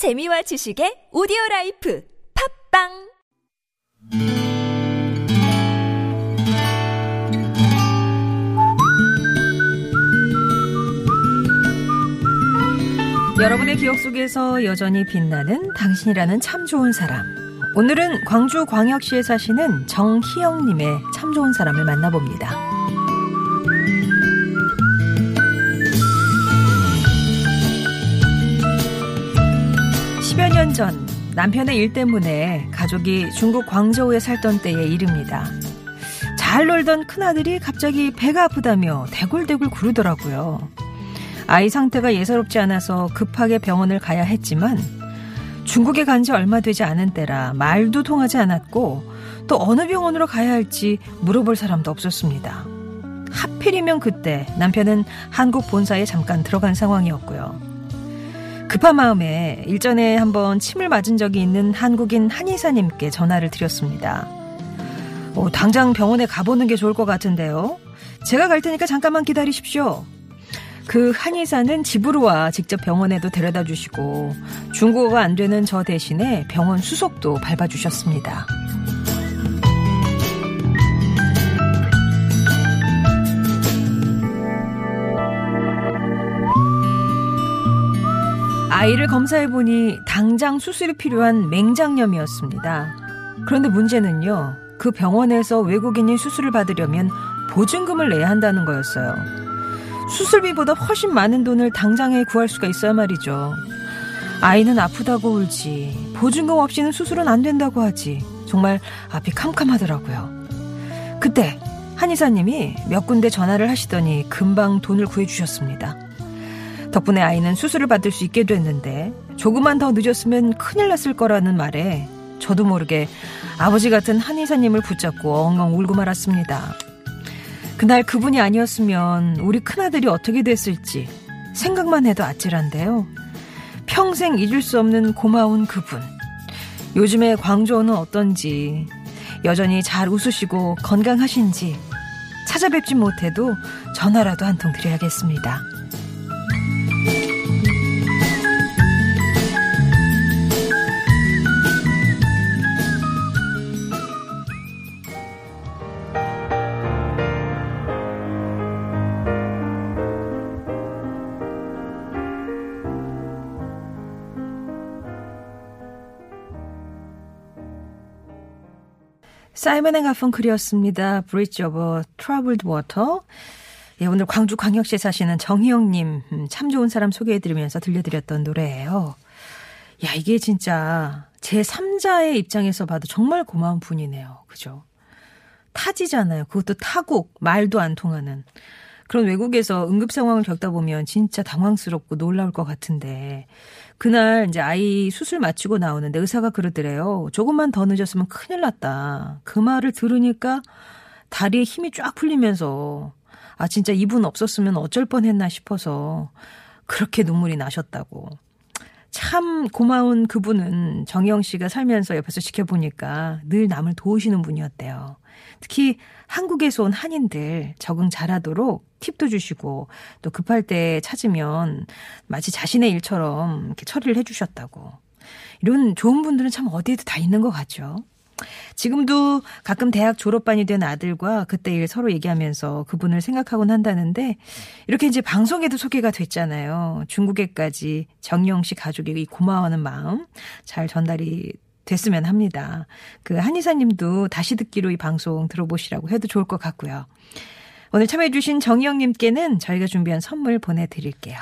재미와 지식의 오디오 라이프 팟빵 여러분의 기억 속에서 여전히 빛나는 당신이라는 참 좋은 사람. 오늘은 광주 광역시에 사시는 정희영님의 참 좋은 사람을 만나봅니다. 10여 년 전 남편의 일 때문에 가족이 중국 광저우에 살던 때의 일입니다. 잘 놀던 큰아들이 갑자기 배가 아프다며 대굴대굴 구르더라고요. 아이 상태가 예사롭지 않아서 급하게 병원을 가야 했지만 중국에 간 지 얼마 되지 않은 때라 말도 통하지 않았고 또 어느 병원으로 가야 할지 물어볼 사람도 없었습니다. 하필이면 그때 남편은 한국 본사에 잠깐 들어간 상황이었고요. 급한 마음에 일전에 한번 침을 맞은 적이 있는 한국인 한의사님께 전화를 드렸습니다. 어, 당장 병원에 가보는 게 좋을 것 같은데요. 제가 갈 테니까 잠깐만 기다리십시오. 그 한의사는 집으로 와 직접 병원에도 데려다 주시고 중국어가 안 되는 저 대신에 병원 수속도 밟아 주셨습니다. 아이를 검사해보니 당장 수술이 필요한 맹장염이었습니다. 그런데 문제는요, 그 병원에서 외국인이 수술을 받으려면 보증금을 내야 한다는 거였어요. 수술비보다 훨씬 많은 돈을 당장에 구할 수가 있어야 말이죠. 아이는 아프다고 울지, 보증금 없이는 수술은 안 된다고 하지. 정말 앞이 캄캄하더라고요. 그때 한의사님이 몇 군데 전화를 하시더니 금방 돈을 구해주셨습니다. 덕분에 아이는 수술을 받을 수 있게 됐는데 조금만 더 늦었으면 큰일 났을 거라는 말에 저도 모르게 아버지 같은 한의사님을 붙잡고 엉엉 울고 말았습니다. 그날 그분이 아니었으면 우리 큰아들이 어떻게 됐을지 생각만 해도 아찔한데요. 평생 잊을 수 없는 고마운 그분. 요즘에 광저우는 어떤지, 여전히 잘 웃으시고 건강하신지 찾아뵙지 못해도 전화라도 한 통 드려야겠습니다. 사이먼 앤 가펑클이었습니다. Bridge Over Troubled Water. 예, 오늘 광주 광역시에 사시는 정희영님 음, 참 좋은 사람 소개해드리면서 들려드렸던 노래예요. 야 이게 진짜 제 3자의 입장에서 봐도 정말 고마운 분이네요. 그죠? 타지잖아요. 그것도 타국 말도 안 통하는 그런 외국에서 응급 상황을 겪다 보면 진짜 당황스럽고 놀라울 것 같은데 그날 이제 아이 수술 마치고 나오는데 의사가 그러더래요. 조금만 더 늦었으면 큰일 났다. 그 말을 들으니까 다리에 힘이 쫙 풀리면서 아 진짜 이분 없었으면 어쩔 뻔했나 싶어서 그렇게 눈물이 나셨다고. 참 고마운 그분은 정영 씨가 살면서 옆에서 지켜보니까 늘 남을 도우시는 분이었대요. 특히 한국에서 온 한인들 적응 잘하도록 팁도 주시고 또 급할 때 찾으면 마치 자신의 일처럼 이렇게 처리를 해주셨다고. 이런 좋은 분들은 참 어디에도 다 있는 것 같죠. 지금도 가끔 대학 졸업반이 된 아들과 그때 일 서로 얘기하면서 그분을 생각하곤 한다는데 이렇게 이제 방송에도 소개가 됐잖아요. 중국에까지 정영 씨 가족이 고마워하는 마음 잘 전달이 됐으면 합니다. 그 한의사님도 다시 듣기로 이 방송 들어보시라고 해도 좋을 것 같고요. 오늘 참여해주신 정희영님께는 저희가 준비한 선물 보내드릴게요.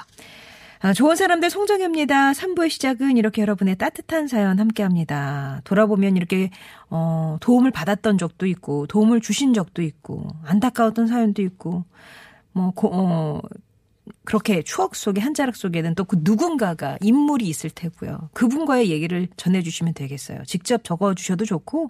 아, 좋은 사람들 송정혜입니다. 3부의 시작은 이렇게 여러분의 따뜻한 사연 함께 합니다. 돌아보면 이렇게, 어, 도움을 받았던 적도 있고, 도움을 주신 적도 있고, 안타까웠던 사연도 있고, 뭐, 고, 어, 그렇게 추억 속에 한 자락 속에는 또 그 누군가가 인물이 있을 테고요. 그분과의 얘기를 전해주시면 되겠어요. 직접 적어주셔도 좋고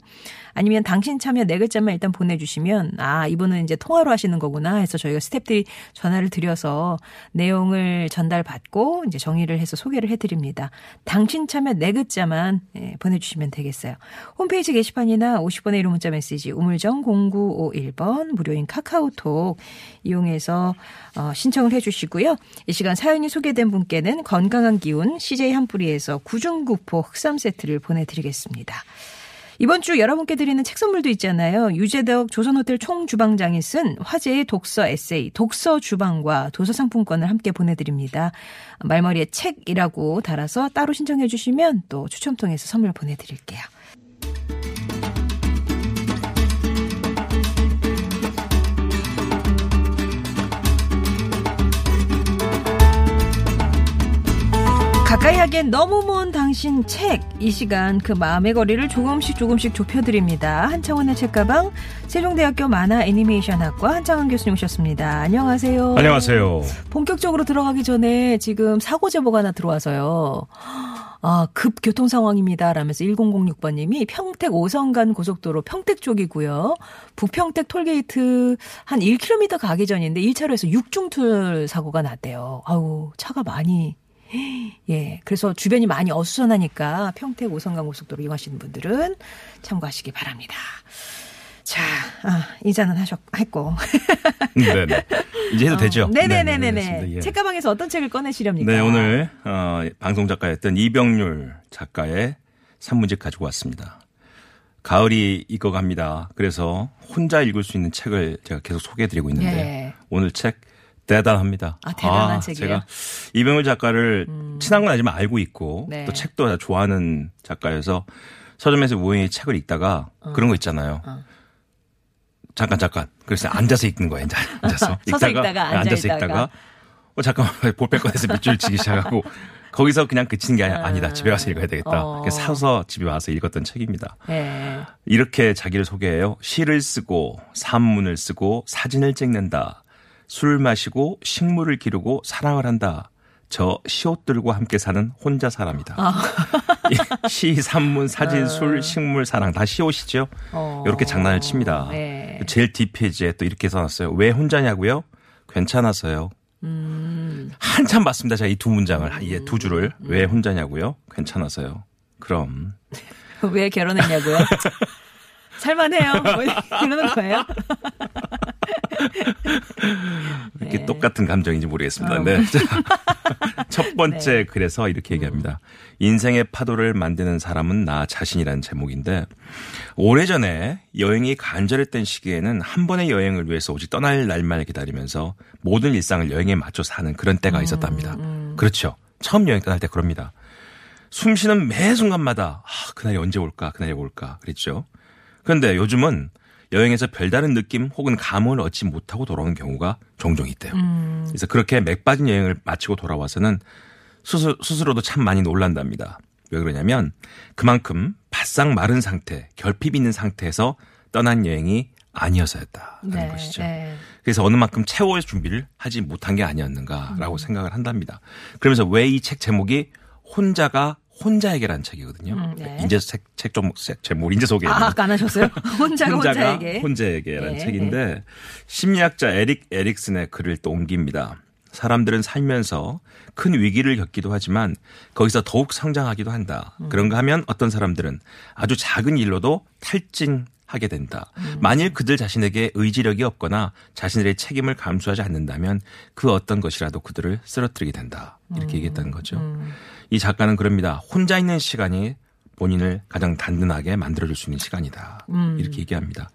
아니면 당신 참여 네 글자만 일단 보내주시면 아 이분은 이제 통화로 하시는 거구나 해서 저희가 스탭들이 전화를 드려서 내용을 전달받고 이제 정의를 해서 소개를 해드립니다. 당신 참여 네 글자만 예, 보내주시면 되겠어요. 홈페이지 게시판이나 50번의 1호 문자 메시지 우물정 0951번 무료인 카카오톡 이용해서 어, 신청을 해주시고요. 있고요. 이 시간 사연이 소개된 분께는 건강한 기운 CJ 한뿌리에서 구중구포 흑삼 세트를 보내드리겠습니다. 이번 주 여러분께 드리는 책 선물도 있잖아요. 유재덕 조선호텔 총주방장이 쓴 화제의 독서 에세이 독서 주방과 도서 상품권을 함께 보내드립니다. 말머리에 책이라고 달아서 따로 신청해 주시면 또 추첨 통해서 선물 보내드릴게요. 가까이 하기엔 너무 먼 당신 책. 이 시간 그 마음의 거리를 조금씩 조금씩 좁혀드립니다. 한창원의 책가방, 세종대학교 만화 애니메이션학과 한창원 교수님 오셨습니다. 안녕하세요. 안녕하세요. 본격적으로 들어가기 전에 지금 사고 제보가 하나 들어와서요. 아, 급 교통 상황입니다. 라면서 1006번님이 평택 오성간 고속도로 평택 쪽이고요. 부평택 톨게이트 한 1km 가기 전인데 1차로에서 6중툴 사고가 났대요. 아우, 차가 많이 예. 그래서 주변이 많이 어수선하니까 평택 오성강 고속도로 이용하시는 분들은 참고하시기 바랍니다. 자, 아, 이자는 하셨, 했고. 네네. 이제 해도 되죠? 어, 네네네네네. 네네네. 예. 책가방에서 어떤 책을 꺼내시렵니까? 네, 오늘, 어, 방송 작가였던 이병률 작가의 산문집 가지고 왔습니다. 가을이 익어갑니다. 그래서 혼자 읽을 수 있는 책을 제가 계속 소개해드리고 있는데, 예. 오늘 책 대단합니다. 아, 대단한 책이에요? 제가 이병률 작가를 친한 건 아니지만 알고 있고, 네. 또 책도 좋아하는 작가여서 서점에서 우연히 책을 읽다가 그런 거 있잖아요. 어. 잠깐 잠깐. 그래서 앉아서 읽는 거예요. 이제 앉아서 서서 읽다가, 앉아 앉아서 읽다가. 읽다가 어 잠깐만 볼펜 꺼내서 밑줄 치기 시작하고 거기서 그냥 그치는 게 아니- 아니다. 집에 가서 읽어야 되겠다. 어. 사서 집에 와서 읽었던 책입니다. 예. 이렇게 자기를 소개해요. 시를 쓰고 산문을 쓰고 사진을 찍는다. 술 마시고 식물을 기르고 사랑을 한다. 저 시옷들과 함께 사는 혼자 사람이다. 아. 이 시, 산문, 사진, 술, 식물, 사랑 다 시옷이죠. 어. 이렇게 장난을 칩니다. 네. 제일 뒷페이지에 또 이렇게 써놨어요. 왜 혼자냐고요? 괜찮아서요. 음. 한참 봤습니다. 제가 이 두 문장을, 이두 줄을. 왜 혼자냐고요? 괜찮아서요. 그럼. 왜 결혼했냐고요? 살만해요. 뭐 이러는 거예요? 이렇게 네. 똑같은 감정인지 모르겠습니다. 어. 네. 자, 첫 번째 네. 그래서 이렇게 얘기합니다. 인생의 파도를 만드는 사람은 나 자신이라는 제목인데 오래전에 여행이 간절했던 시기에는 한 번의 여행을 위해서 오직 떠날 날만을 기다리면서 모든 일상을 여행에 맞춰 사는 그런 음, 때가 있었답니다. 그렇죠. 처음 여행 떠날 때 그럽니다. 숨 쉬는 매 순간마다 아, 그날이 언제 올까 그날이 올까 그랬죠. 그런데 요즘은 여행에서 별다른 느낌 혹은 감을 얻지 못하고 돌아오는 경우가 종종 있대요. 그래서 그렇게 맥 빠진 여행을 마치고 돌아와서는 스스, 스스로도 참 많이 놀란답니다. 왜 그러냐면 그만큼 바싹 마른 상태, 결핍 있는 상태에서 떠난 여행이 아니어서였다라는 네. 것이죠. 네. 그래서 어느 만큼 채워의 준비를 하지 못한 게 아니었는가라고 생각을 한답니다. 그러면서 왜 이 책 제목이 혼자가 혼자에게라는 책이거든요. 음, 네. 이제 책, 책 좀, 책 제목, 이제 소개해 아, 아까 안 하셨어요? 혼자가 혼자에게. 혼자에게라는 예, 책인데 심리학자 에릭 에릭슨의 글을 또 옮깁니다. 사람들은 살면서 큰 위기를 겪기도 하지만 거기서 더욱 성장하기도 한다. 음. 그런가 하면 어떤 사람들은 아주 작은 일로도 탈진 하게 된다. 음. 만일 그들 자신에게 의지력이 없거나 자신들의 책임을 감수하지 않는다면 그 어떤 것이라도 그들을 쓰러뜨리게 된다. 이렇게 음. 얘기했다는 거죠. 이 작가는 그럽니다. 혼자 있는 시간이 본인을 가장 단든하게 만들어줄 수 있는 시간이다. 음. 이렇게 얘기합니다.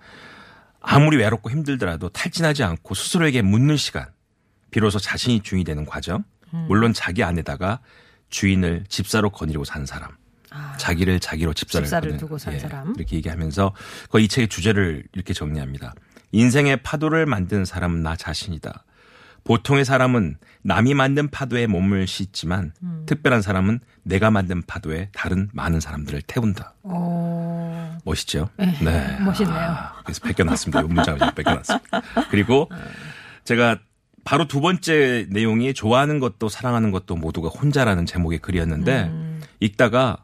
아무리 외롭고 힘들더라도 탈진하지 않고 스스로에게 묻는 시간. 비로소 자신이 주인이 되는 과정. 음. 물론 자기 안에다가 주인을 집사로 거느리고 산 사람. 아. 자기를 자기로 집사를, 집사를 두고 산 예, 사람. 이렇게 얘기하면서 거의 이 책의 주제를 이렇게 정리합니다. 인생의 파도를 만드는 사람은 나 자신이다. 보통의 사람은 남이 만든 파도에 몸을 싣지만 음. 특별한 사람은 내가 만든 파도에 다른 많은 사람들을 태운다. 어. 멋있죠? 네, 멋있네요. 아, 그래서 뺏겨놨습니다. 이 문장을 좀 뺏겨놨습니다. 그리고 제가 바로 두 번째 내용이 좋아하는 것도 사랑하는 것도 모두가 혼자라는 제목의 글이었는데 음. 읽다가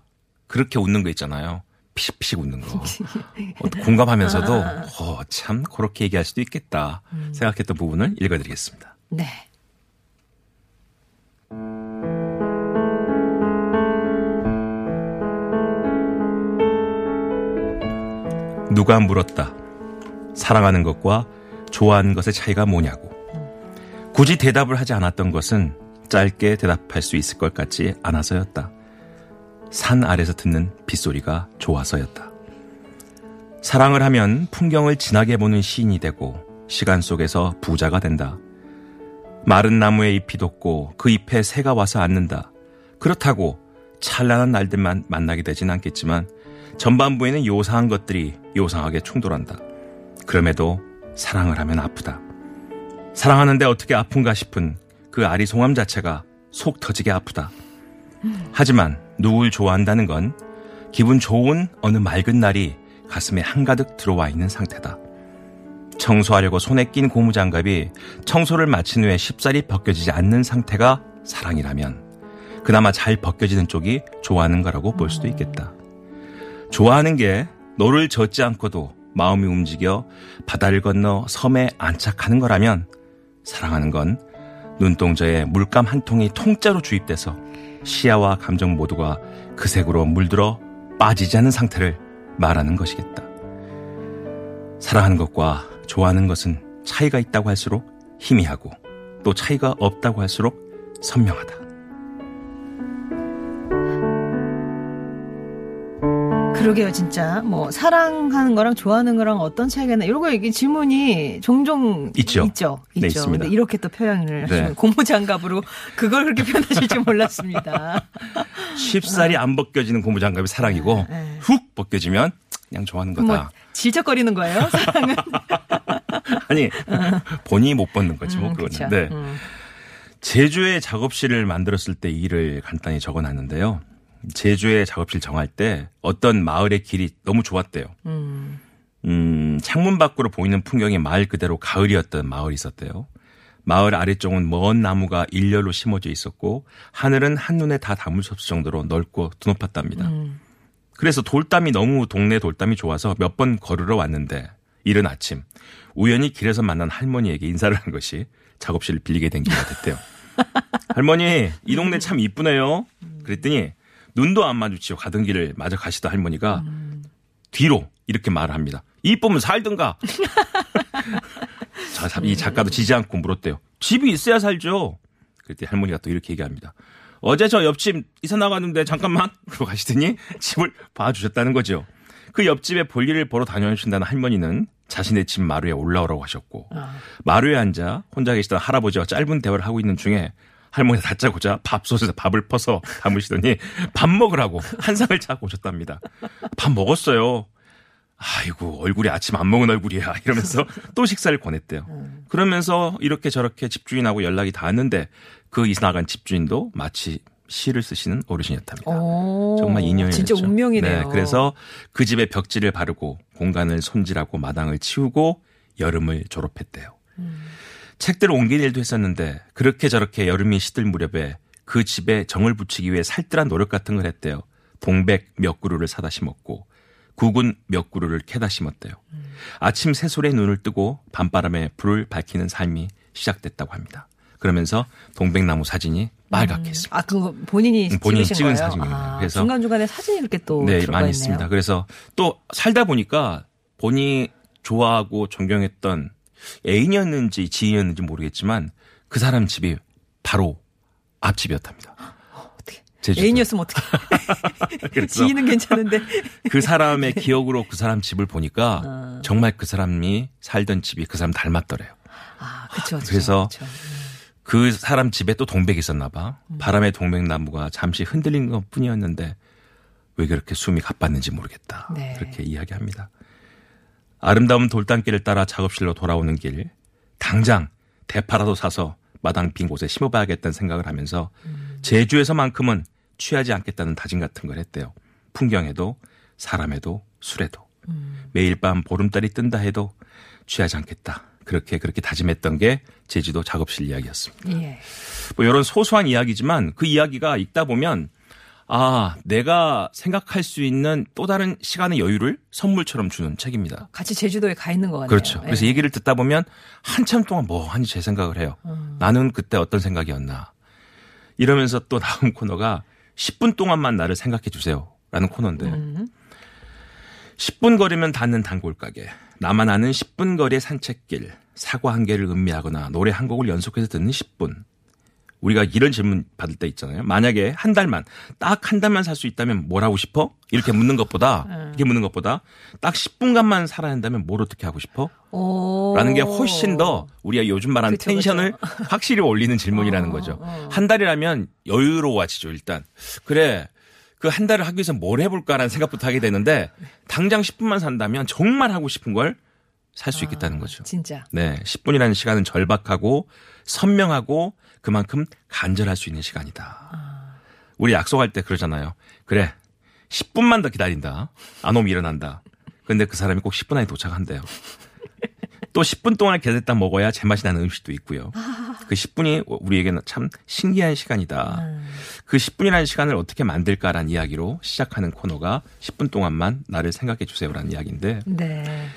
그렇게 웃는 거 있잖아요. 피식피식 웃는 거. 어, 공감하면서도 어, 참 그렇게 얘기할 수도 있겠다 음. 생각했던 부분을 읽어드리겠습니다. 네. 누가 물었다. 사랑하는 것과 좋아하는 것의 차이가 뭐냐고. 굳이 대답을 하지 않았던 것은 짧게 대답할 수 있을 것 같지 않아서였다. 산 아래서 듣는 빗소리가 좋아서였다. 사랑을 하면 풍경을 진하게 보는 시인이 되고 시간 속에서 부자가 된다. 마른 나무에 잎이 돋고 그 잎에 새가 와서 앉는다. 그렇다고 찬란한 날들만 만나게 되진 않겠지만 전반부에는 요상한 것들이 요상하게 충돌한다. 그럼에도 사랑을 하면 아프다. 사랑하는데 어떻게 아픈가 싶은 그 아리송함 자체가 속 터지게 아프다. 하지만 누굴 좋아한다는 건 기분 좋은 어느 맑은 날이 가슴에 한가득 들어와 있는 상태다. 청소하려고 손에 낀 고무장갑이 청소를 마친 후에 쉽사리 벗겨지지 않는 상태가 사랑이라면 그나마 잘 벗겨지는 쪽이 좋아하는 거라고 볼 수도 있겠다. 좋아하는 게 너를 젖지 않고도 마음이 움직여 바다를 건너 섬에 안착하는 거라면 사랑하는 건 눈동자에 물감 한 통이 통짜로 주입돼서 시야와 감정 모두가 그 색으로 물들어 빠지지 않는 상태를 말하는 것이겠다. 사랑하는 것과 좋아하는 것은 차이가 있다고 할수록 희미하고 또 차이가 없다고 할수록 선명하다. 그러게요, 진짜. 뭐, 사랑하는 거랑 좋아하는 거랑 어떤 차이가 있나. 이런 거, 이게 질문이 종종 있죠. 있죠. 네, 있죠. 있습니다. 근데 이렇게 또 표현을 네. 하시면 고무장갑으로 그걸 그렇게 표현하실 줄 몰랐습니다. 쉽사리 안 벗겨지는 고무장갑이 사랑이고 네. 훅 벗겨지면 그냥 좋아하는 뭐, 거다. 질척거리는 거예요, 사랑은. 아니 본인이 못 벗는 거지 뭐 음, 그거는. 네. 음. 제주의 작업실을 만들었을 때 일을 간단히 적어놨는데요. 제주의 작업실 정할 때 어떤 마을의 길이 너무 좋았대요. 음. 음, 창문 밖으로 보이는 풍경이 마을 그대로 가을이었던 마을이 있었대요. 마을 아래쪽은 먼 나무가 일렬로 심어져 있었고 하늘은 한눈에 다 담을 수 없을 정도로 넓고 드높았답니다. 음. 그래서 돌담이 너무 동네 돌담이 좋아서 몇 번 걸으러 왔는데 이른 아침 우연히 길에서 만난 할머니에게 인사를 한 것이 작업실을 빌리게 된 기회가 됐대요. 할머니 이 동네 참 이쁘네요. 그랬더니 눈도 안 마주치고 가던 길을 마저 가시던 할머니가 뒤로 이렇게 말을 합니다. 이쁘면 살든가. 자, 이 작가도 지지 않고 물었대요. 집이 있어야 살죠. 그때 할머니가 또 이렇게 얘기합니다. 어제 저 옆집 이사 나갔는데 잠깐만 그러고 가시더니 집을 봐주셨다는 거죠. 그 옆집에 볼일을 보러 다녀오신다는 할머니는 자신의 집 마루에 올라오라고 하셨고 마루에 앉아 혼자 계시던 할아버지와 짧은 대화를 하고 있는 중에 할머니가 다짜고짜 밥솥에서 밥을 퍼서 담으시더니 밥 먹으라고 한 상을 차고 오셨답니다. 밥 먹었어요. 아이고 얼굴이 아침 안 먹은 얼굴이야 이러면서 또 식사를 권했대요. 그러면서 이렇게 저렇게 집주인하고 연락이 닿았는데 그 이사 나간 집주인도 마치 시를 쓰시는 어르신이었답니다. 오, 정말 인연이 진짜. 운명이네요. 네, 그래서 그 집에 벽지를 바르고 공간을 손질하고 마당을 치우고 여름을 졸업했대요. 음. 책들을 옮긴 일도 했었는데 그렇게 저렇게 여름이 시들 무렵에 그 집에 정을 붙이기 위해 살뜰한 노력 같은 걸 했대요. 동백 몇 그루를 사다 심었고 구군 몇 그루를 캐다 심었대요. 음. 아침 새소리에 눈을 뜨고 밤바람에 불을 밝히는 삶이 시작됐다고 합니다. 그러면서 동백나무 사진이 빨갛게 있습니다. 아, 그거 본인이 음, 본인이 찍은 거예요? 사진입니다. 아, 그래서- 중간중간에 사진이 이렇게 또 네, 많이. 있습니다. 그래서 또 살다 보니까 본인이 좋아하고 존경했던 애인이었는지 지인이었는지 모르겠지만 그 사람 집이 바로 앞집이었답니다. 어떻게 제주도. 애인이었으면 어떻게 지인은 괜찮은데 그 사람의 기억으로 그 사람 집을 보니까 어. 정말 그 사람이 살던 집이 그 사람 닮았더래요. 아 그렇죠 그래서 그 사람 집에 또 동백이 있었나 봐. 음. 바람에 동백나무가 잠시 흔들린 것 뿐이었는데 왜 그렇게 숨이 가빴는지 모르겠다. 네. 그렇게 이야기합니다. 아름다운 돌담길을 따라 작업실로 돌아오는 길, 당장 대파라도 사서 마당 빈 곳에 심어봐야겠다는 생각을 하면서 음. 제주에서만큼은 취하지 않겠다는 다짐 같은 걸 했대요. 풍경에도 사람에도 술에도 음. 매일 밤 보름달이 뜬다 해도 취하지 않겠다. 그렇게 그렇게 다짐했던 게 제주도 작업실 이야기였습니다. 예. 뭐 이런 소소한 이야기지만 그 이야기가 읽다 보면 아 내가 생각할 수 있는 또 다른 시간의 여유를 선물처럼 주는 책입니다. 같이 제주도에 가 있는 것 같네요. 그렇죠. 그래서 예. 얘기를 듣다 보면 한참 동안 뭐 하는지 제 생각을 해요. 음. 나는 그때 어떤 생각이었나. 이러면서 또 다음 코너가 10분 동안만 나를 생각해 주세요. 라는 코너인데 음. 10분 걸으면 닿는 단골 가게. 나만 아는 10분 거리의 산책길. 사과 한 개를 음미하거나 노래 한 곡을 연속해서 듣는 10분. 우리가 이런 질문 받을 때 있잖아요. 만약에 한 달만 딱 한 달만 살 수 있다면 뭘 하고 싶어? 이렇게 묻는 것보다 이렇게 묻는 것보다 딱 10분간만 살아야 한다면 뭘 어떻게 하고 싶어? 오. 라는 게 훨씬 더 우리가 요즘 말하는 그쵸, 텐션을 확실히 올리는 질문이라는 어, 거죠. 어. 한 달이라면 여유로워지죠, 일단. 그래. 그 한 달을 하기 위해서 뭘 해볼까라는 생각부터 하게 되는데 당장 10분만 산다면 정말 하고 싶은 걸 살수 있겠다는 거죠. 진짜. 네. 10분이라는 시간은 절박하고 선명하고 그만큼 간절할 수 있는 시간이다. 우리 약속할 때 그러잖아요. 그래. 10분만 더 기다린다. 안 오면 일어난다. 근데 그 사람이 꼭 10분 안에 도착한대요. 또 10분 동안 기다렸다 먹어야 제맛이 나는 음식도 있고요. 그 10분이 우리에게는 참 신기한 시간이다. 그 10분이라는 시간을 어떻게 만들까라는 이야기로 시작하는 코너가 10분 동안만 나를 생각해 주세요라는 이야기인데 네.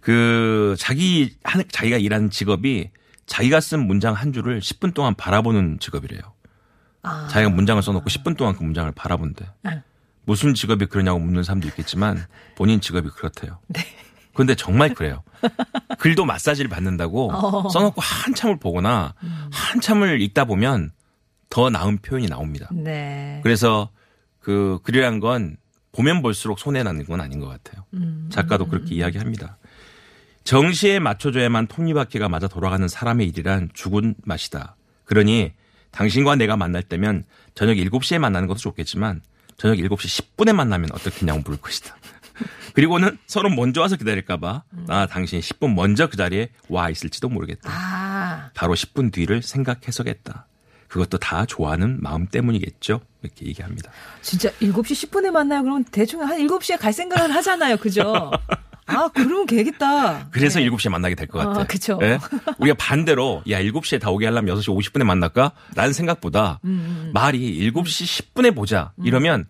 그 자기 한 자기가 일하는 직업이 자기가 쓴 문장 한 줄을 10분 동안 바라보는 직업이래요. 아. 자기가 문장을 써놓고 10분 동안 그 문장을 바라본대. 응. 무슨 직업이 그러냐고 묻는 사람도 있겠지만 본인 직업이 그렇대요. 네. 근데 정말 그래요. 글도 마사지를 받는다고 어. 음. 써놓고 한참을 보거나 한참을 읽다 보면 더 나은 표현이 나옵니다. 네. 그래서 그 글이란 건 보면 볼수록 손해나는 건 아닌 것 같아요. 음. 작가도 그렇게 이야기합니다. 정시에 맞춰줘야만 톱니바퀴가 맞아 돌아가는 사람의 일이란 죽은 맛이다. 그러니 당신과 내가 만날 때면 저녁 7시에 만나는 것도 좋겠지만 저녁 7시 10분에 만나면 어떻겠냐고 물을 것이다. 그리고는 서로 먼저 와서 기다릴까봐 나 당신이 10분 먼저 그 자리에 와 있을지도 모르겠다. 아. 바로 10분 뒤를 생각해서겠다. 그것도 다 좋아하는 마음 때문이겠죠. 이렇게 얘기합니다. 진짜 7시 10분에 만나요. 그러면 대충 한 7시에 갈 생각을 하잖아요. 그죠? 아, 그러면 되겠다. 그래서 네. 7시에 만나게 될 것 같아. 아, 그쵸. 예? 우리가 반대로 야 7시에 다 오게 하려면 6시 50분에 만날까? 라는 생각보다 음, 말이 7시 10분에 보자. 이러면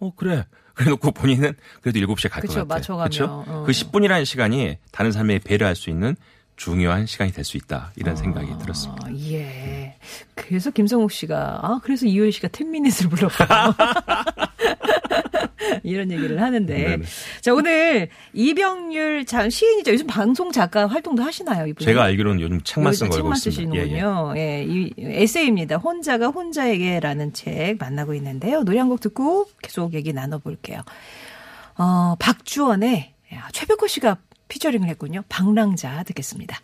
어 그래. 그래놓고 본인은 그래도 7시에 갈것 그쵸, 같아. 맞춰가면. 그쵸? 어. 그 10분이라는 시간이 다른 사람에 배려할 수 있는 중요한 시간이 될 수 있다. 이런 생각이 들었습니다. 아, 예. 그래서 김성욱 씨가, 아, 그래서 이효리 씨가 10미닛을 불렀구나. 이런 얘기를 하는데. 네네. 자, 오늘 이병률 자, 시인이죠. 요즘 방송 작가 활동도 하시나요, 이분? 제가 알기로는 요즘 책만 쓴거 알고 책만 있습니다. 예, 예. 쓰시는군요. 예, 이 에세이입니다. 혼자가 혼자에게라는 책 만나고 있는데요. 노래 한 곡 듣고 계속 얘기 나눠 볼게요. 어, 박주원의 야, 최백호 씨가 피처링을 했군요. 방랑자 듣겠습니다.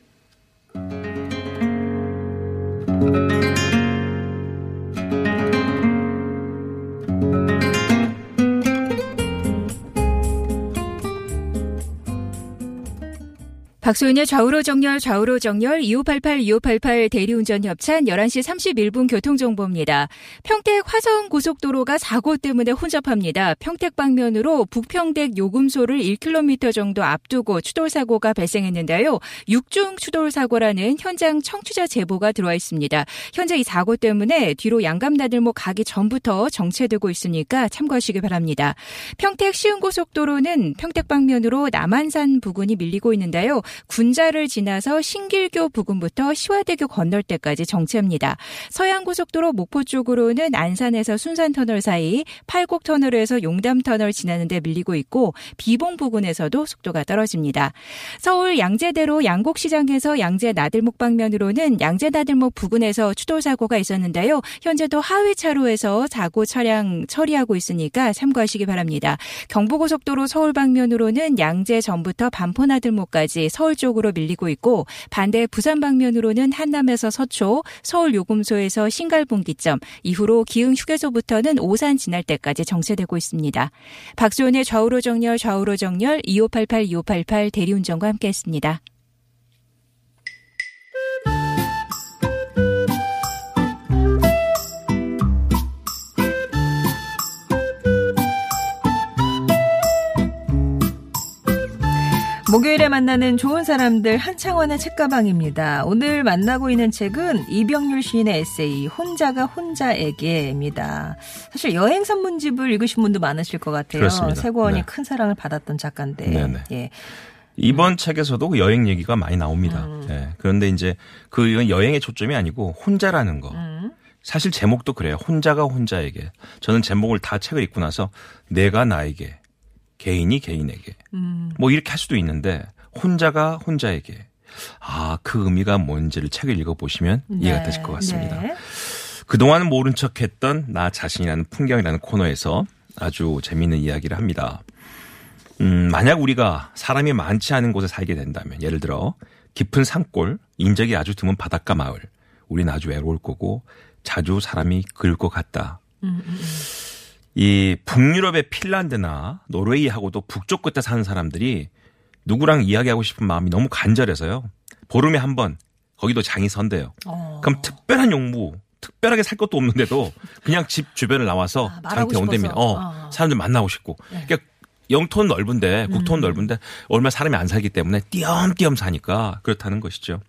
박소연의 좌우로 정렬 좌우로 정렬 2588 2588 대리운전 협찬 11시 31분 교통정보입니다. 평택 화성 고속도로가 사고 때문에 혼잡합니다. 평택 방면으로 북평택 요금소를 1km 정도 앞두고 추돌 사고가 발생했는데요. 6중 추돌 사고라는 현장 청취자 제보가 들어와 있습니다. 현재 이 사고 때문에 뒤로 양감나들목 가기 전부터 정체되고 있으니까 참고하시기 바랍니다. 평택 시흥고속도로는 평택 방면으로 남한산 부근이 밀리고 있는데요. 군자를 지나서 신길교 부근부터 시화대교 건널 때까지 정체합니다. 서양고속도로 목포 쪽으로는 안산에서 순산터널 사이, 팔곡터널에서 용담터널 지나는데 밀리고 있고 비봉 부근에서도 속도가 떨어집니다. 서울 양재대로 양곡시장에서 양재 나들목 방면으로는 양재 나들목 부근에서 추돌 사고가 있었는데요. 현재도 하회 차로에서 사고 차량 처리하고 있으니까 참고하시기 바랍니다. 경부고속도로 서울 방면으로는 양재 전부터 반포 나들목까지 서울 쪽으로 밀리고 있고 반대 부산 방면으로는 한남에서 서초, 서울 요금소에서 신갈분기점, 이후로 기흥 휴게소부터는 오산 지날 때까지 정체되고 있습니다. 박수원의 좌우로 정렬 좌우로 정렬 2588 2588 대리운전과 함께했습니다. 목요일에 만나는 좋은 사람들 한창원의 책가방입니다. 오늘 만나고 있는 책은 이병률 시인의 에세이 혼자가 혼자에게입니다. 사실 여행 산문집을 읽으신 분도 많으실 것 같아요. 그렇습니다. 세 권이 네. 큰 사랑을 받았던 작가인데. 네네. 예. 이번 책에서도 그 여행 얘기가 많이 나옵니다. 음. 예. 그런데 이제 그 여행의 초점이 아니고 혼자라는 거. 음. 사실 제목도 그래요. 혼자가 혼자에게. 저는 제목을 다 책을 읽고 나서 내가 나에게 개인이 개인에게. 음. 뭐 이렇게 할 수도 있는데 혼자가 혼자에게. 아, 그 의미가 뭔지를 책을 읽어보시면 이해가 되실 것 같습니다. 네. 그동안 모른 척 했던 나 자신이라는 풍경이라는 코너에서 아주 재미있는 이야기를 합니다. 음, 만약 우리가 사람이 많지 않은 곳에 살게 된다면, 예를 들어, 깊은 산골, 인적이 아주 드문 바닷가 마을, 우린 아주 외로울 거고, 자주 사람이 그릴 것 같다. 이 북유럽의 핀란드나 노르웨이하고도 북쪽 끝에 사는 사람들이 누구랑 이야기하고 싶은 마음이 너무 간절해서요. 보름에 한 번, 거기도 장이 선대요. 어. 그럼 특별한 용무, 특별하게 살 것도 없는데도 그냥 집 주변을 나와서 아, 저한테 온답니다. 어, 어. 사람들 만나고 싶고. 네. 그러니까 영토는 넓은데 국토는 음. 넓은데 얼마 사람이 안 살기 때문에 띄엄띄엄 사니까 그렇다는 것이죠.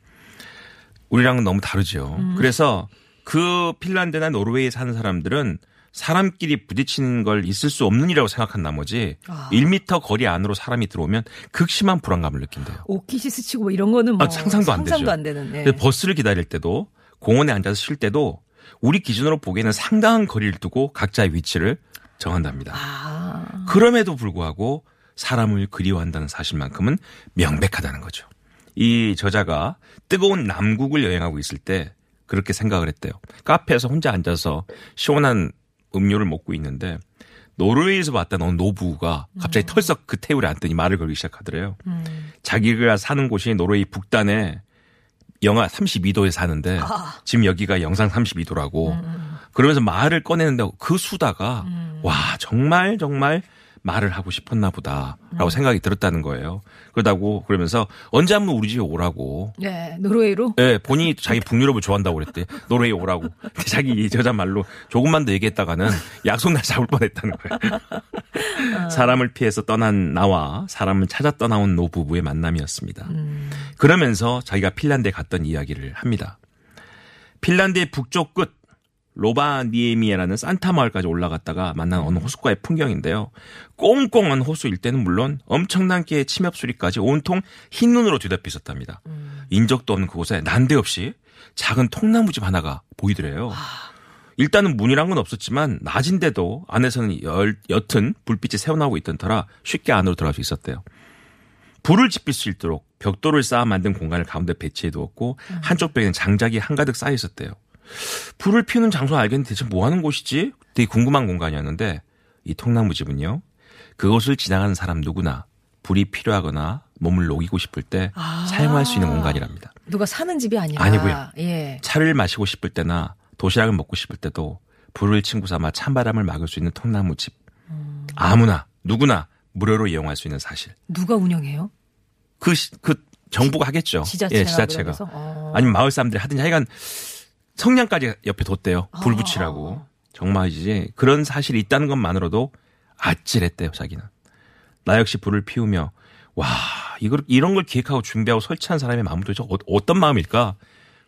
우리랑은 너무 다르죠. 음. 그래서 그 핀란드나 노르웨이에 사는 사람들은 사람끼리 부딪히는 걸 있을 수 없는 일이라고 생각한 나머지 아. 1미터 거리 안으로 사람이 들어오면 극심한 불안감을 느낀대요. 오키시스 치고 뭐 이런 거는 뭐 아, 상상도 안 되죠. 상상도 안 되는. 네. 근데 버스를 기다릴 때도 공원에 앉아서 쉴 때도 우리 기준으로 보기에는 상당한 거리를 두고 각자의 위치를 정한답니다. 아. 그럼에도 불구하고 사람을 그리워한다는 사실만큼은 명백하다는 거죠. 이 저자가 뜨거운 남국을 여행하고 있을 때 그렇게 생각을 했대요. 카페에서 혼자 앉아서 시원한 음료를 먹고 있는데 노르웨이에서 봤던 어느 노부가 갑자기 털썩 그 테이블에 앉더니 말을 걸기 시작하더래요. 음. 자기가 사는 곳이 노르웨이 북단에 영하 32도에 사는데 아. 지금 여기가 영상 32도라고 음. 그러면서 말을 꺼내는데 그 수다가 음. 와 정말 정말 말을 하고 싶었나 보다라고 음. 생각이 들었다는 거예요. 그러다고 그러면서 언제 한번 우리 집에 오라고. 네, 노르웨이로. 예, 본인이 자기 북유럽을 좋아한다고 그랬대. 노르웨이 오라고. 근데 자기 이 저자 말로 조금만 더 얘기했다가는 약속 날 잡을 뻔했다는 거예요. 사람을 피해서 떠난 나와 사람을 찾아 떠나온 노 부부의 만남이었습니다. 음. 그러면서 자기가 핀란드에 갔던 이야기를 합니다. 핀란드의 북쪽 끝 로바니에미에라는 산타 마을까지 올라갔다가 만난 어느 호숫가의 풍경인데요. 꽁꽁한 호수 일대는 물론 엄청난 개의 침엽 소리까지 온통 흰 눈으로 뒤덮여 있었답니다. 인적도 없는 그곳에 난데없이 작은 통나무집 하나가 보이더래요. 일단은 문이란 건 없었지만 낮인데도 안에서는 열, 옅은 불빛이 새어나오고 있던 터라 쉽게 안으로 들어갈 수 있었대요. 불을 지필 수 있도록 벽돌을 쌓아 만든 공간을 가운데 배치해 두었고 한쪽 벽에는 장작이 한가득 쌓여 있었대요. 불을 피우는 장소 알겠는데 대체 뭐 하는 곳이지? 되게 궁금한 공간이었는데 이 통나무 집은요. 그곳을 지나가는 사람 누구나 불이 필요하거나 몸을 녹이고 싶을 때 아. 사용할 수 있는 공간이랍니다. 누가 사는 집이 아니라. 아니고요. 예. 차를 마시고 싶을 때나 도시락을 먹고 싶을 때도 불을 친구 삼아 찬바람을 막을 수 있는 통나무 집. 아무나 누구나 무료로 이용할 수 있는 사실. 누가 운영해요? 그, 시- 그 정부가 하겠죠. 지자체가 예, 지자체가. 어. 아니면 마을 사람들이 하든지 하여간 성냥까지 옆에 뒀대요. 불 아. 붙이라고. 정말이지. 그런 사실이 있다는 것만으로도 아찔했대요, 자기는. 나 역시 불을 피우며 와, 이걸 이런 걸 기획하고 준비하고 설치한 사람의 마음은 도대체 어- 어떤 마음일까?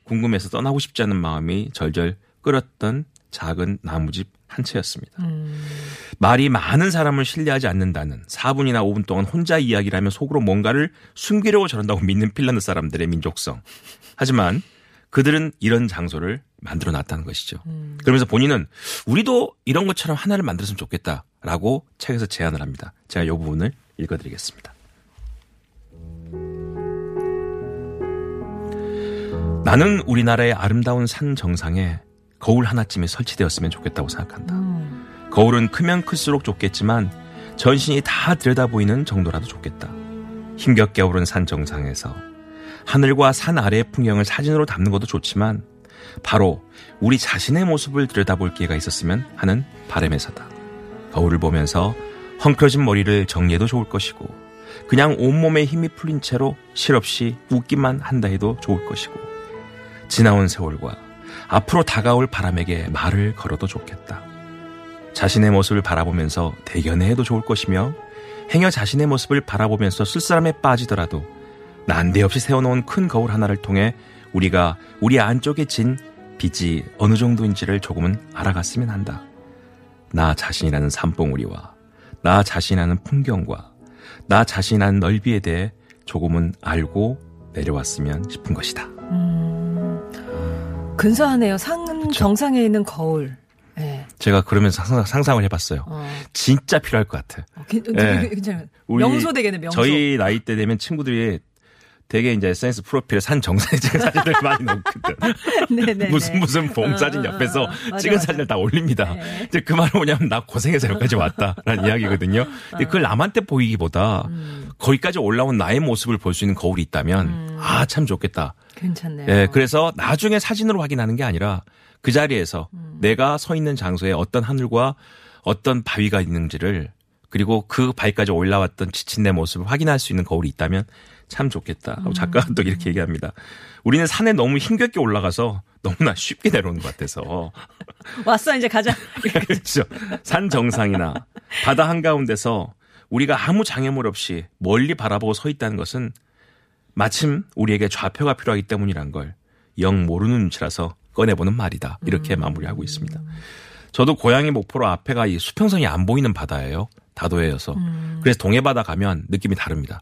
궁금해서 떠나고 싶지 않은 마음이 절절 끓었던 작은 나무집 한 채였습니다. 음. 말이 많은 사람을 신뢰하지 않는다는 4분이나 5분 동안 혼자 이야기를 하며 속으로 뭔가를 숨기려고 저런다고 믿는 핀란드 사람들의 민족성. 하지만 그들은 이런 장소를 만들어 놨다는 것이죠. 그러면서 본인은 우리도 이런 것처럼 하나를 만들었으면 좋겠다라고 책에서 제안을 합니다. 제가 이 부분을 읽어드리겠습니다. 나는 우리나라의 아름다운 산 정상에 거울 하나쯤이 설치되었으면 좋겠다고 생각한다. 음. 거울은 크면 클수록 좋겠지만 전신이 다 들여다 보이는 정도라도 좋겠다. 힘겹게 오른 산 정상에서 하늘과 산 아래의 풍경을 사진으로 담는 것도 좋지만 바로 우리 자신의 모습을 들여다볼 기회가 있었으면 하는 바람에서다. 거울을 보면서 헝클어진 머리를 정리해도 좋을 것이고 그냥 온몸에 힘이 풀린 채로 실없이 웃기만 한다 해도 좋을 것이고 지나온 세월과 앞으로 다가올 바람에게 말을 걸어도 좋겠다. 자신의 모습을 바라보면서 대견해해도 좋을 것이며 행여 자신의 모습을 바라보면서 쓸사람에 빠지더라도 난데없이 세워놓은 큰 거울 하나를 통해 우리가 우리 안쪽에 진 빛이 어느 정도인지를 조금은 알아갔으면 한다. 나 자신이라는 산봉우리와 나 자신이라는 풍경과 나 자신이라는 넓이에 대해 조금은 알고 내려왔으면 싶은 것이다. 근사하네요. 산 그쵸. 정상에 있는 거울. 예. 제가 그러면서 상상, 상상 을 해봤어요. 어. 진짜 필요할 것 같아. 어, 괜- 예. 괜찮아요. 우리 명소 되겠네, 명소. 저희 나이 때 되면 친구들이 되게 이제 SNS 프로필에 산 정상에 찍은 사진들 많이 넣거든. 네네네. 무슨 무슨 봉 어, 사진 어, 옆에서 어. 맞아, 찍은 맞아. 사진을 다 올립니다. 네. 이제 그 말은 뭐냐면 나 고생해서 여기까지 왔다라는 이야기거든요. 근데 그걸 남한테 보이기보다 음. 거기까지 올라온 나의 모습을 볼 수 있는 거울이 있다면 아참 좋겠다. 괜찮네요. 예, 그래서 나중에 사진으로 확인하는 게 아니라 그 자리에서 음. 내가 서 있는 장소에 어떤 하늘과 어떤 바위가 있는지를 그리고 그 바위까지 올라왔던 지친 내 모습을 확인할 수 있는 거울이 있다면 참 좋겠다. 하고 작가가 또 이렇게 얘기합니다. 우리는 산에 너무 힘겹게 올라가서 너무나 쉽게 내려오는 것 같아서 왔어, 이제 가자. 그렇죠. 산 정상이나 바다 한가운데서 우리가 아무 장애물 없이 멀리 바라보고 서 있다는 것은 마침 우리에게 좌표가 필요하기 때문이란 걸 영 모르는 눈치라서 꺼내보는 말이다. 이렇게 마무리하고 있습니다. 저도 고향의 목포로 앞에가 이 수평선이 안 보이는 바다예요. 다도해여서. 그래서 동해바다 가면 느낌이 다릅니다.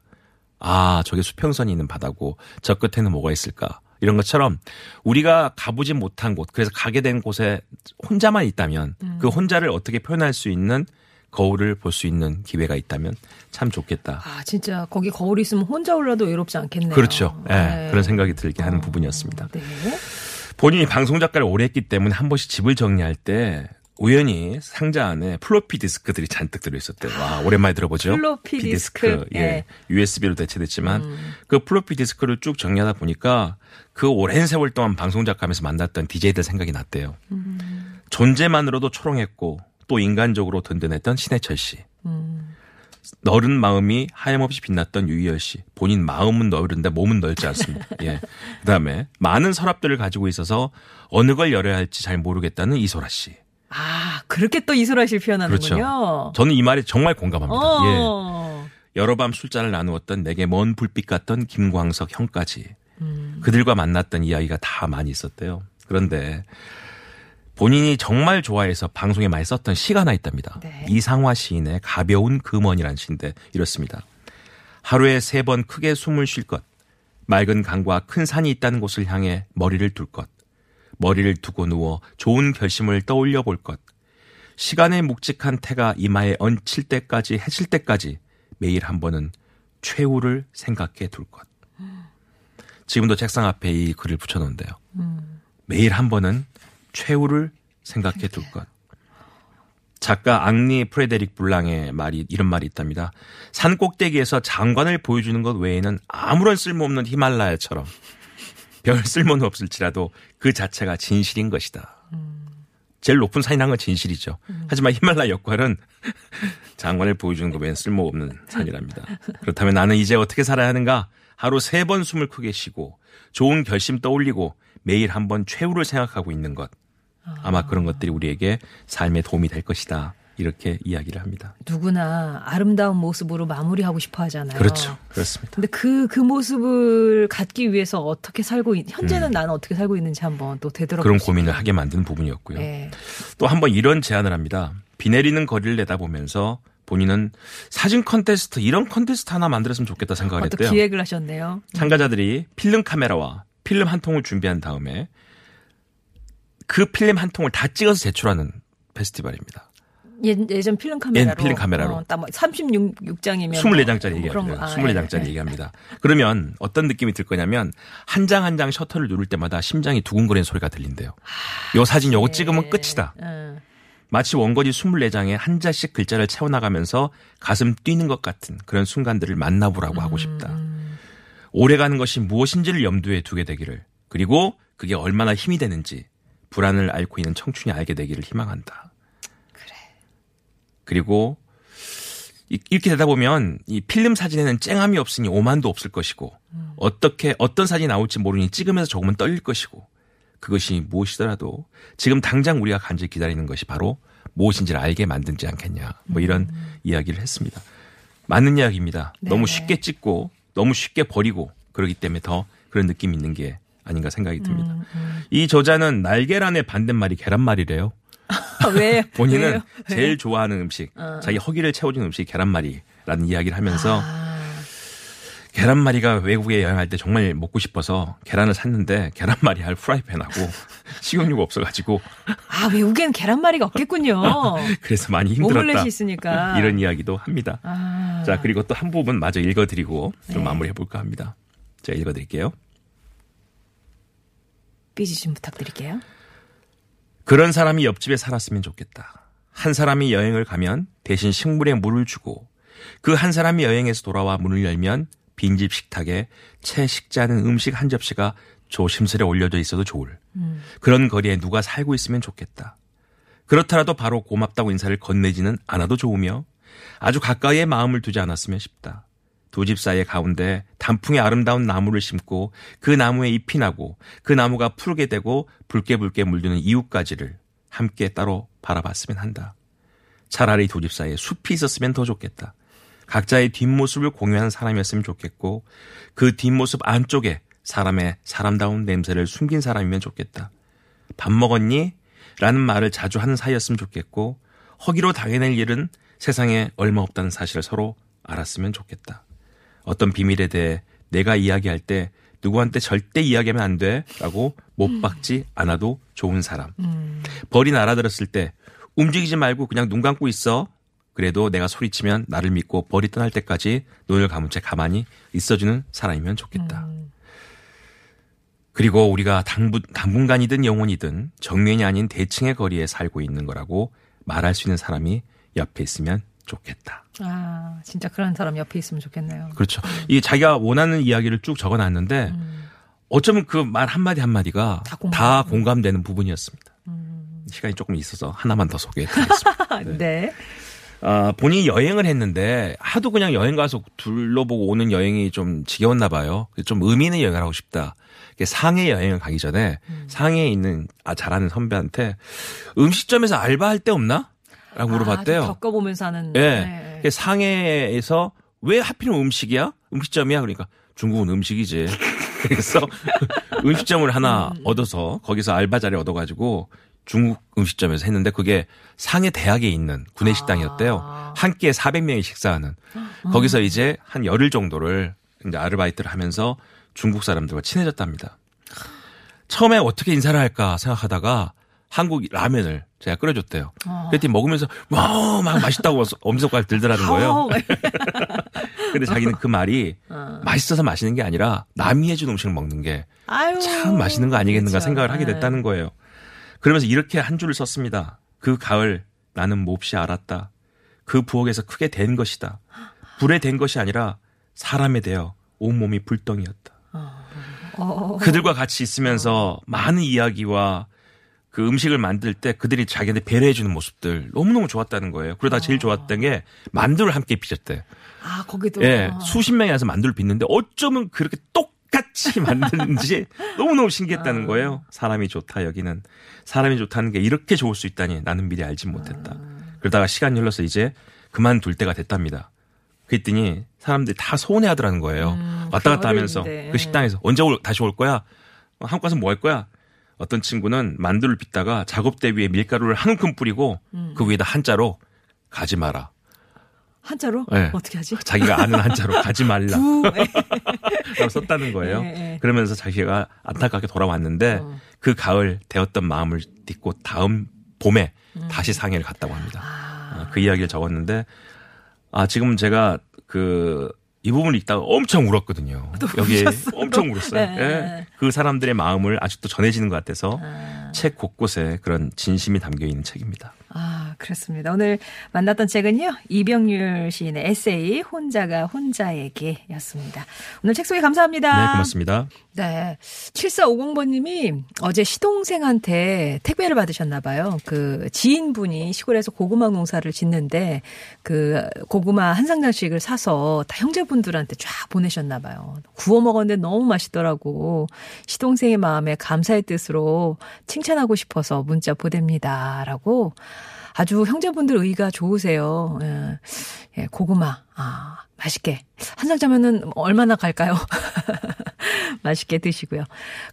아, 저게 수평선이 있는 바다고 저 끝에는 뭐가 있을까? 이런 것처럼 우리가 가보지 못한 곳, 그래서 가게 된 곳에 혼자만 있다면 그 혼자를 어떻게 표현할 수 있는 거울을 볼 수 있는 기회가 있다면 참 좋겠다. 아, 진짜 거기 거울이 있으면 혼자 올라도 외롭지 않겠네요. 그렇죠. 예, 네. 그런 생각이 들게 하는 부분이었습니다. 네. 본인이 방송 작가를 오래 했기 때문에 한 번씩 집을 정리할 때 우연히 상자 안에 플로피 디스크들이 잔뜩 들어있었대요. 와, 오랜만에 들어보죠? 플로피 디스크. 예. 예. USB로 대체됐지만 그 플로피 디스크를 쭉 정리하다 보니까 그 오랜 세월 동안 방송 작가면서 만났던 DJ들 생각이 났대요. 존재만으로도 초롱했고 또 인간적으로 든든했던 신해철 씨. 너른 마음이 하염없이 빛났던 유희열 씨. 본인 마음은 너른데 몸은 넓지 않습니다. 예. 그 다음에 많은 서랍들을 가지고 있어서 어느 걸 열어야 할지 잘 모르겠다는 이소라 씨. 아, 그렇게 또 이소라 씨를 표현하는군요. 그렇죠. 저는 이 말에 정말 공감합니다. 예. 어. 여러 밤 술잔을 나누었던 내게 먼 불빛 같던 김광석 형까지 음. 그들과 만났던 이야기가 다 많이 있었대요. 그런데 본인이 정말 좋아해서 방송에 많이 썼던 시가 하나 있답니다. 네. 이상화 시인의 가벼운 금원이라는 시인데 이렇습니다. 하루에 세 번 크게 숨을 쉴 것, 맑은 강과 큰 산이 있다는 곳을 향해 머리를 둘 것, 머리를 두고 누워 좋은 결심을 떠올려 볼 것, 시간의 묵직한 태가 이마에 얹힐 때까지 해질 때까지 매일 한 번은 최후를 생각해 둘 것. 지금도 책상 앞에 이 글을 붙여놓은데요. 매일 한 번은 최후를 생각해 둘 것. 작가 앙리 프레데릭 블랑의 말이 이런 말이 있답니다. 산 꼭대기에서 장관을 보여주는 것 외에는 아무런 쓸모없는 히말라야처럼 별 쓸모는 없을지라도 그 자체가 진실인 것이다. 제일 높은 산이란 건 진실이죠. 하지만 히말라야 역할은 장관을 보여주는 것 외엔 쓸모없는 산이랍니다. 그렇다면 나는 이제 어떻게 살아야 하는가? 하루 세 번 숨을 크게 쉬고 좋은 결심 떠올리고 매일 한 번 최후를 생각하고 있는 것. 아마 그런 것들이 우리에게 삶에 도움이 될 것이다. 이렇게 이야기를 합니다. 누구나 아름다운 모습으로 마무리하고 싶어 하잖아요. 그렇죠. 그렇습니다. 근데 그, 그 모습을 갖기 위해서 어떻게 살고, 있, 현재는 음. 나는 어떻게 살고 있는지 한번 또 되돌아보고 그런 고민을 하게 만드는 부분이었고요. 예. 또한번 이런 제안을 합니다. 비 내리는 거리를 내다보면서 본인은 사진 컨테스트 이런 컨테스트 하나 만들었으면 좋겠다 생각을 또 했대요. 기획을 하셨네요. 참가자들이 필름 카메라와 필름 한 통을 준비한 다음에 그 필름 한 통을 다 찍어서 제출하는 페스티벌입니다. 예, 예전 필름 카메라로. 예, 필름 카메라로. 어, 딱뭐 36장이면. 24장짜리 뭐 얘기합니다. 아, 24장짜리 예, 예. 얘기합니다. 그러면 어떤 느낌이 들 거냐면 한장 한 장 셔터를 누를 때마다 심장이 두근거리는 소리가 들린대요. 요 사진 요거 찍으면 끝이다. 예. 마치 원고지 24장에 한 자씩 글자를 채워나가면서 가슴 뛰는 것 같은 그런 순간들을 만나보라고 하고 싶다. 오래가는 것이 무엇인지를 염두에 두게 되기를 그리고 그게 얼마나 힘이 되는지 불안을 앓고 있는 청춘이 알게 되기를 희망한다. 그리고 이- 이렇게 되다 보면 이 필름 사진에는 쨍함이 없으니 오만도 없을 것이고 어떻게 어떤 사진이 나올지 모르니 찍으면서 조금은 떨릴 것이고 그것이 무엇이더라도 지금 당장 우리가 간절히 기다리는 것이 바로 무엇인지를 알게 만들지 않겠냐 뭐 이런 이야기를 했습니다. 맞는 이야기입니다. 너무 쉽게 찍고 너무 쉽게 버리고 그러기 때문에 더 그런 느낌이 있는 게 아닌가 생각이 듭니다. 이 저자는 날계란의 반대말이 계란말이래요. 아, 왜? 본인은 왜요? 왜? 제일 좋아하는 음식, 자기 허기를 채워주는 음식이 계란말이라는 이야기를 하면서 아, 계란말이가 외국에 여행할 때 정말 먹고 싶어서 계란을 샀는데 계란말이 할 프라이팬하고 식용유가 없어가지고 아, 외국엔 계란말이가 없겠군요. 그래서 많이 힘들었다. 있으니까. 이런 이야기도 합니다. 아. 자, 그리고 또 한 부분 마저 읽어드리고 좀 네. 마무리해볼까 합니다. 제가 읽어드릴게요. 삐지 좀 부탁드릴게요. 그런 사람이 옆집에 살았으면 좋겠다. 한 사람이 여행을 가면 대신 식물에 물을 주고 그 한 사람이 여행에서 돌아와 문을 열면 빈집 식탁에 채 식지 않은 음식 한 접시가 조심스레 올려져 있어도 좋을 그런 거리에 누가 살고 있으면 좋겠다. 그렇더라도 바로 고맙다고 인사를 건네지는 않아도 좋으며 아주 가까이에 마음을 두지 않았으면 싶다. 두 집 사이의 가운데 단풍의 아름다운 나무를 심고 그 나무에 잎이 나고 그 나무가 푸르게 되고 붉게 붉게 물드는 이웃가지를 함께 따로 바라봤으면 한다. 차라리 두 집 사이에 숲이 있었으면 더 좋겠다. 각자의 뒷모습을 공유하는 사람이었으면 좋겠고 그 뒷모습 안쪽에 사람의 사람다운 냄새를 숨긴 사람이면 좋겠다. 밥 먹었니? 라는 말을 자주 하는 사이였으면 좋겠고 허기로 당해낼 일은 세상에 얼마 없다는 사실을 서로 알았으면 좋겠다. 어떤 비밀에 대해 내가 이야기할 때 누구한테 절대 이야기하면 안 돼. 라고 못 박지 않아도 좋은 사람. 벌이 날아들었을 때 움직이지 말고 그냥 눈 감고 있어. 그래도 내가 소리치면 나를 믿고 벌이 떠날 때까지 눈을 감은 채 가만히 있어주는 사람이면 좋겠다. 그리고 우리가 당분, 당분간이든 영원이든 정면이 아닌 대칭의 거리에 살고 있는 거라고 말할 수 있는 사람이 옆에 있으면 좋겠다. 아, 진짜 그런 사람 옆에 있으면 좋겠네요. 그렇죠. 이 자기가 원하는 이야기를 쭉 적어 놨는데 어쩌면 그 말 한마디 한마디가 다 다, 공감. 공감되는 부분이었습니다. 시간이 조금 있어서 하나만 더 소개해 드리겠습니다. 네. 아, 본인이 여행을 했는데 하도 그냥 여행 가서 둘러보고 오는 여행이 좀 지겨웠나 봐요. 좀 의미 있는 여행을 하고 싶다. 상해 여행을 가기 전에 상해에 있는 아 잘하는 선배한테 음식점에서 알바할 데 없나? 라고 물어봤대요. 아, 좀 겪어보면서 하는. 예. 네. 그 상해에서 왜 하필이면 음식이야? 음식점이야? 그러니까 중국은 음식이지. 그래서 음식점을 하나 음. 얻어서 거기서 알바 자리 얻어가지고 중국 음식점에서 했는데 그게 상해 대학에 있는 구내 식당이었대요. 아. 한 끼에 400명이 식사하는. 거기서 이제 한 열흘 정도를 이제 아르바이트를 하면서 중국 사람들과 친해졌답니다. 처음에 어떻게 인사를 할까 생각하다가 한국 라면을 제가 끓여줬대요. 어. 그랬더니 먹으면서 와, 막 맛있다고 엄지손가락 들더라는 거예요. 근데 자기는 그 말이 어. 맛있어서 마시는 게 아니라 남이 해준 음식을 먹는 게 참 맛있는 거 아니겠는가 그렇죠. 생각을 하게 네. 됐다는 거예요. 그러면서 이렇게 한 줄을 썼습니다. 그 가을 나는 몹시 알았다. 그 부엌에서 크게 된 것이다. 불에 된 것이 아니라 사람에 대어 온몸이 불덩이였다. 어. 그들과 같이 있으면서 많은 이야기와 그 음식을 만들 때 그들이 자기한테 배려해 주는 모습들 너무너무 좋았다는 거예요. 그러다 제일 좋았던 게 만두를 함께 빚었대. 아, 거기도. 예, 아. 수십 명이 와서 만두를 빚는데 어쩌면 그렇게 똑같이 만드는지 너무너무 신기했다는 거예요. 사람이 좋다, 여기는. 사람이 좋다는 게 이렇게 좋을 수 있다니 나는 미리 알지 못했다. 그러다가 시간이 흘러서 이제 그만둘 때가 됐답니다. 그랬더니 사람들이 다 서운해 하더라는 거예요. 음, 왔다 그 갔다 하면서. 그 식당에서 언제 올, 다시 올 거야? 어, 한국 가서 뭐 할 거야? 어떤 친구는 만두를 빚다가 작업대 위에 밀가루를 한 움큼 뿌리고 음. 그 위에다 한자로 가지 마라. 한자로? 네. 어떻게 하지? 자기가 아는 한자로 가지 말라. 라고 썼다는 거예요. 네, 네. 그러면서 자기가 안타깝게 돌아왔는데 어. 그 가을 되었던 마음을 딛고 다음 봄에 다시 상해를 갔다고 합니다. 음. 아. 어, 그 이야기를 적었는데 아 지금 제가 그 이 부분을 읽다가 엄청 울었거든요. 여기에 우셨어요? 엄청 울었어요. 네. 예. 그 사람들의 마음을 아직도 전해지는 것 같아서 아. 책 곳곳에 그런 진심이 담겨 있는 책입니다. 아, 그렇습니다. 오늘 만났던 책은요. 이병률 시인의 에세이 혼자가 혼자에게였습니다. 오늘 책 소개 감사합니다. 네, 고맙습니다. 네. 7450번님이 어제 시동생한테 택배를 받으셨나 봐요. 그 지인분이 시골에서 고구마 농사를 짓는데 그 고구마 한 상장씩을 사서 다 형제분들한테 쫙 보내셨나 봐요. 구워 먹었는데 너무 맛있더라고. 시동생의 마음에 감사의 뜻으로 칭찬하고 싶어서 문자 보냅니다. 라고 아주 형제분들 의가 좋으세요. 예, 예, 고구마. 아, 맛있게. 한 상자면은 얼마나 갈까요? 맛있게 드시고요.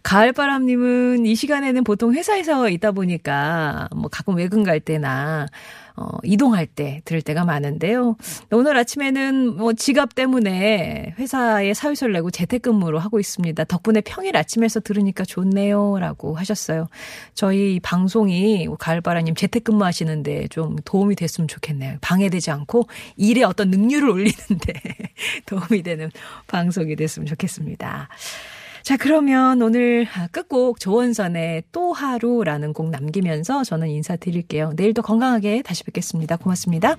가을바람님은 이 시간에는 보통 회사에서 있다 보니까 뭐 가끔 외근 갈 때나 어, 이동할 때 들을 때가 많은데요. 오늘 아침에는 뭐 지갑 때문에 회사에 사유서를 내고 재택근무로 하고 있습니다. 덕분에 평일 아침에서 들으니까 좋네요. 라고 하셨어요. 저희 방송이 가을바라님 재택근무 하시는데 좀 도움이 됐으면 좋겠네요. 방해되지 않고 일에 어떤 능률을 올리는데 도움이 되는 방송이 됐으면 좋겠습니다. 자, 그러면 오늘 끝곡 조원선의 또 하루라는 곡 남기면서 저는 인사드릴게요. 내일도 건강하게 다시 뵙겠습니다. 고맙습니다.